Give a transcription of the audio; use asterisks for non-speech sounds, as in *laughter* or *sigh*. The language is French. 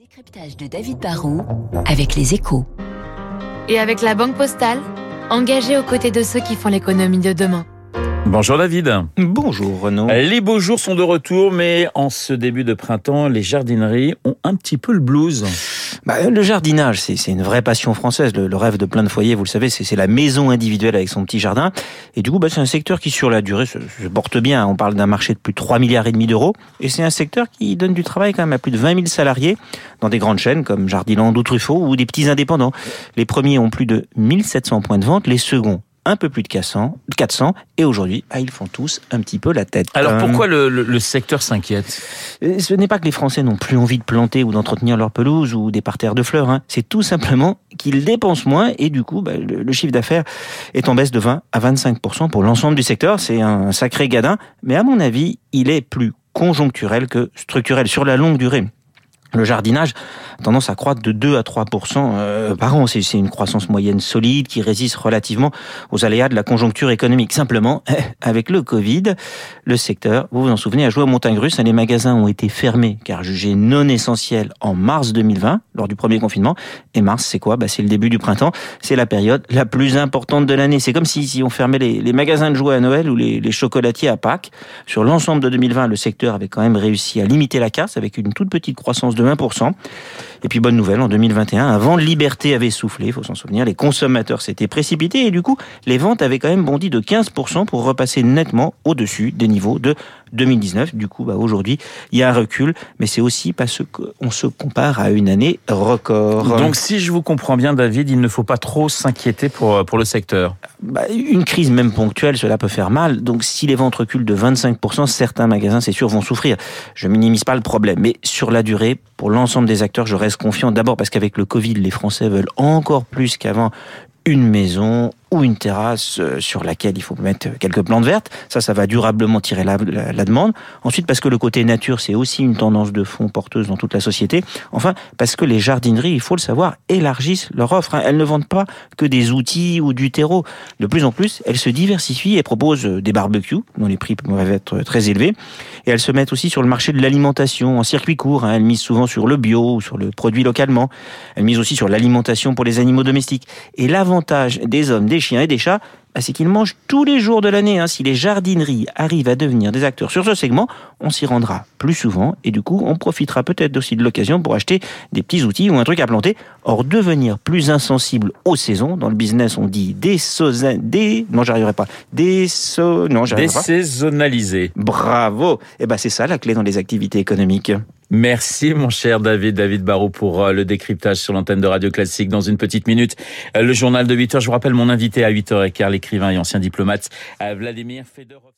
Décryptage de David Barrault avec les échos. Et avec la Banque Postale, engagée aux côtés de ceux qui font l'économie de demain. Bonjour David. Bonjour Renaud. Les beaux jours sont de retour, mais en ce début de printemps, les jardineries ont un petit peu le blues. Bah, le jardinage, c'est une vraie passion française. Le, le, rêve de plein de foyers, vous le savez, c'est la maison individuelle avec son petit jardin. Et du coup, bah, c'est un secteur qui, sur la durée, se, se porte bien. On parle d'un marché de plus de 3 milliards et demi d'euros. Et c'est un secteur qui donne du travail quand même à plus de 20 000 salariés dans des grandes chaînes comme Jardiland ou Truffaut ou des petits indépendants. Les premiers ont plus de 1700 points de vente, les seconds un peu plus de 400, 400 et aujourd'hui, ah, ils font tous un petit peu la tête. Alors pourquoi le, le, le secteur s'inquiète? Ce n'est pas que les Français n'ont plus envie de planter ou d'entretenir leur pelouse ou des parterres de fleurs, hein. c'est tout simplement qu'ils dépensent moins et du coup, bah, le, le, chiffre d'affaires est en baisse de 20 à 25% pour l'ensemble du secteur. C'est un sacré gadin, mais à mon avis, il est plus conjoncturel que structurel sur la longue durée. Le jardinage tendance à croître de 2 à 3 euh, par an. C'est une croissance moyenne solide qui résiste relativement aux aléas de la conjoncture économique. Simplement, *laughs* avec le Covid, le secteur, vous vous en souvenez, a joué aux montagnes russes. Les magasins ont été fermés car jugés non essentiels en mars 2020, lors du premier confinement. Et mars, c'est quoi? Bah, C'est le début du printemps. C'est la période la plus importante de l'année. C'est comme si, on fermait les, les, magasins de jouets à Noël ou les, les chocolatiers à Pâques. Sur l'ensemble de 2020, le secteur avait quand même réussi à limiter la casse avec une toute petite croissance de 1%. Et puis bonne nouvelle, en 2021, un vent de liberté avait soufflé, il faut s'en souvenir, les consommateurs s'étaient précipités et du coup, les ventes avaient quand même bondi de 15% pour repasser nettement au-dessus des niveaux de 2019. Du coup, bah, aujourd'hui, il y a un recul, mais c'est aussi parce qu'on se compare à une année record. Donc si je vous comprends bien, David, il ne faut pas trop s'inquiéter pour, pour le secteur. Bah, une crise même ponctuelle, cela peut faire mal. Donc si les ventes reculent de 25%, certains magasins, c'est sûr, vont souffrir. Je minimise pas le problème, mais sur la durée, pour l'ensemble des acteurs, je reste confiant. D'abord parce qu'avec le Covid, les Français veulent encore plus qu'avant une maison ou une terrasse sur laquelle il faut mettre quelques plantes vertes. Ça, ça va durablement tirer la, la, la demande. Ensuite, parce que le côté nature, c'est aussi une tendance de fond porteuse dans toute la société. Enfin, parce que les jardineries, il faut le savoir, élargissent leur offre. Elles ne vendent pas que des outils ou du terreau. De plus en plus, elles se diversifient et proposent des barbecues, dont les prix peuvent être très élevés. Et elles se mettent aussi sur le marché de l'alimentation en circuit court. Elles misent souvent sur le bio ou sur le produit localement. Elles misent aussi sur l'alimentation pour les animaux domestiques. Et l'avantage des hommes, chiens et des chats, bah, c'est qu'ils mangent tous les jours de l'année. Hein. Si les jardineries arrivent à devenir des acteurs sur ce segment, on s'y rendra plus souvent et du coup, on profitera peut-être aussi de l'occasion pour acheter des petits outils ou un truc à planter. Or, devenir plus insensible aux saisons, dans le business, on dit des des non, j'arriverai pas, des non, j'arriverai pas. Désaisonnaliser. Bravo. Et eh ben, c'est ça la clé dans les activités économiques. Merci mon cher David, David Barrault pour euh, le décryptage sur l'antenne de Radio Classique. Dans une petite minute, euh, le journal de 8h. Je vous rappelle mon invité à 8h15, l'écrivain et ancien diplomate euh, Vladimir Fedorov.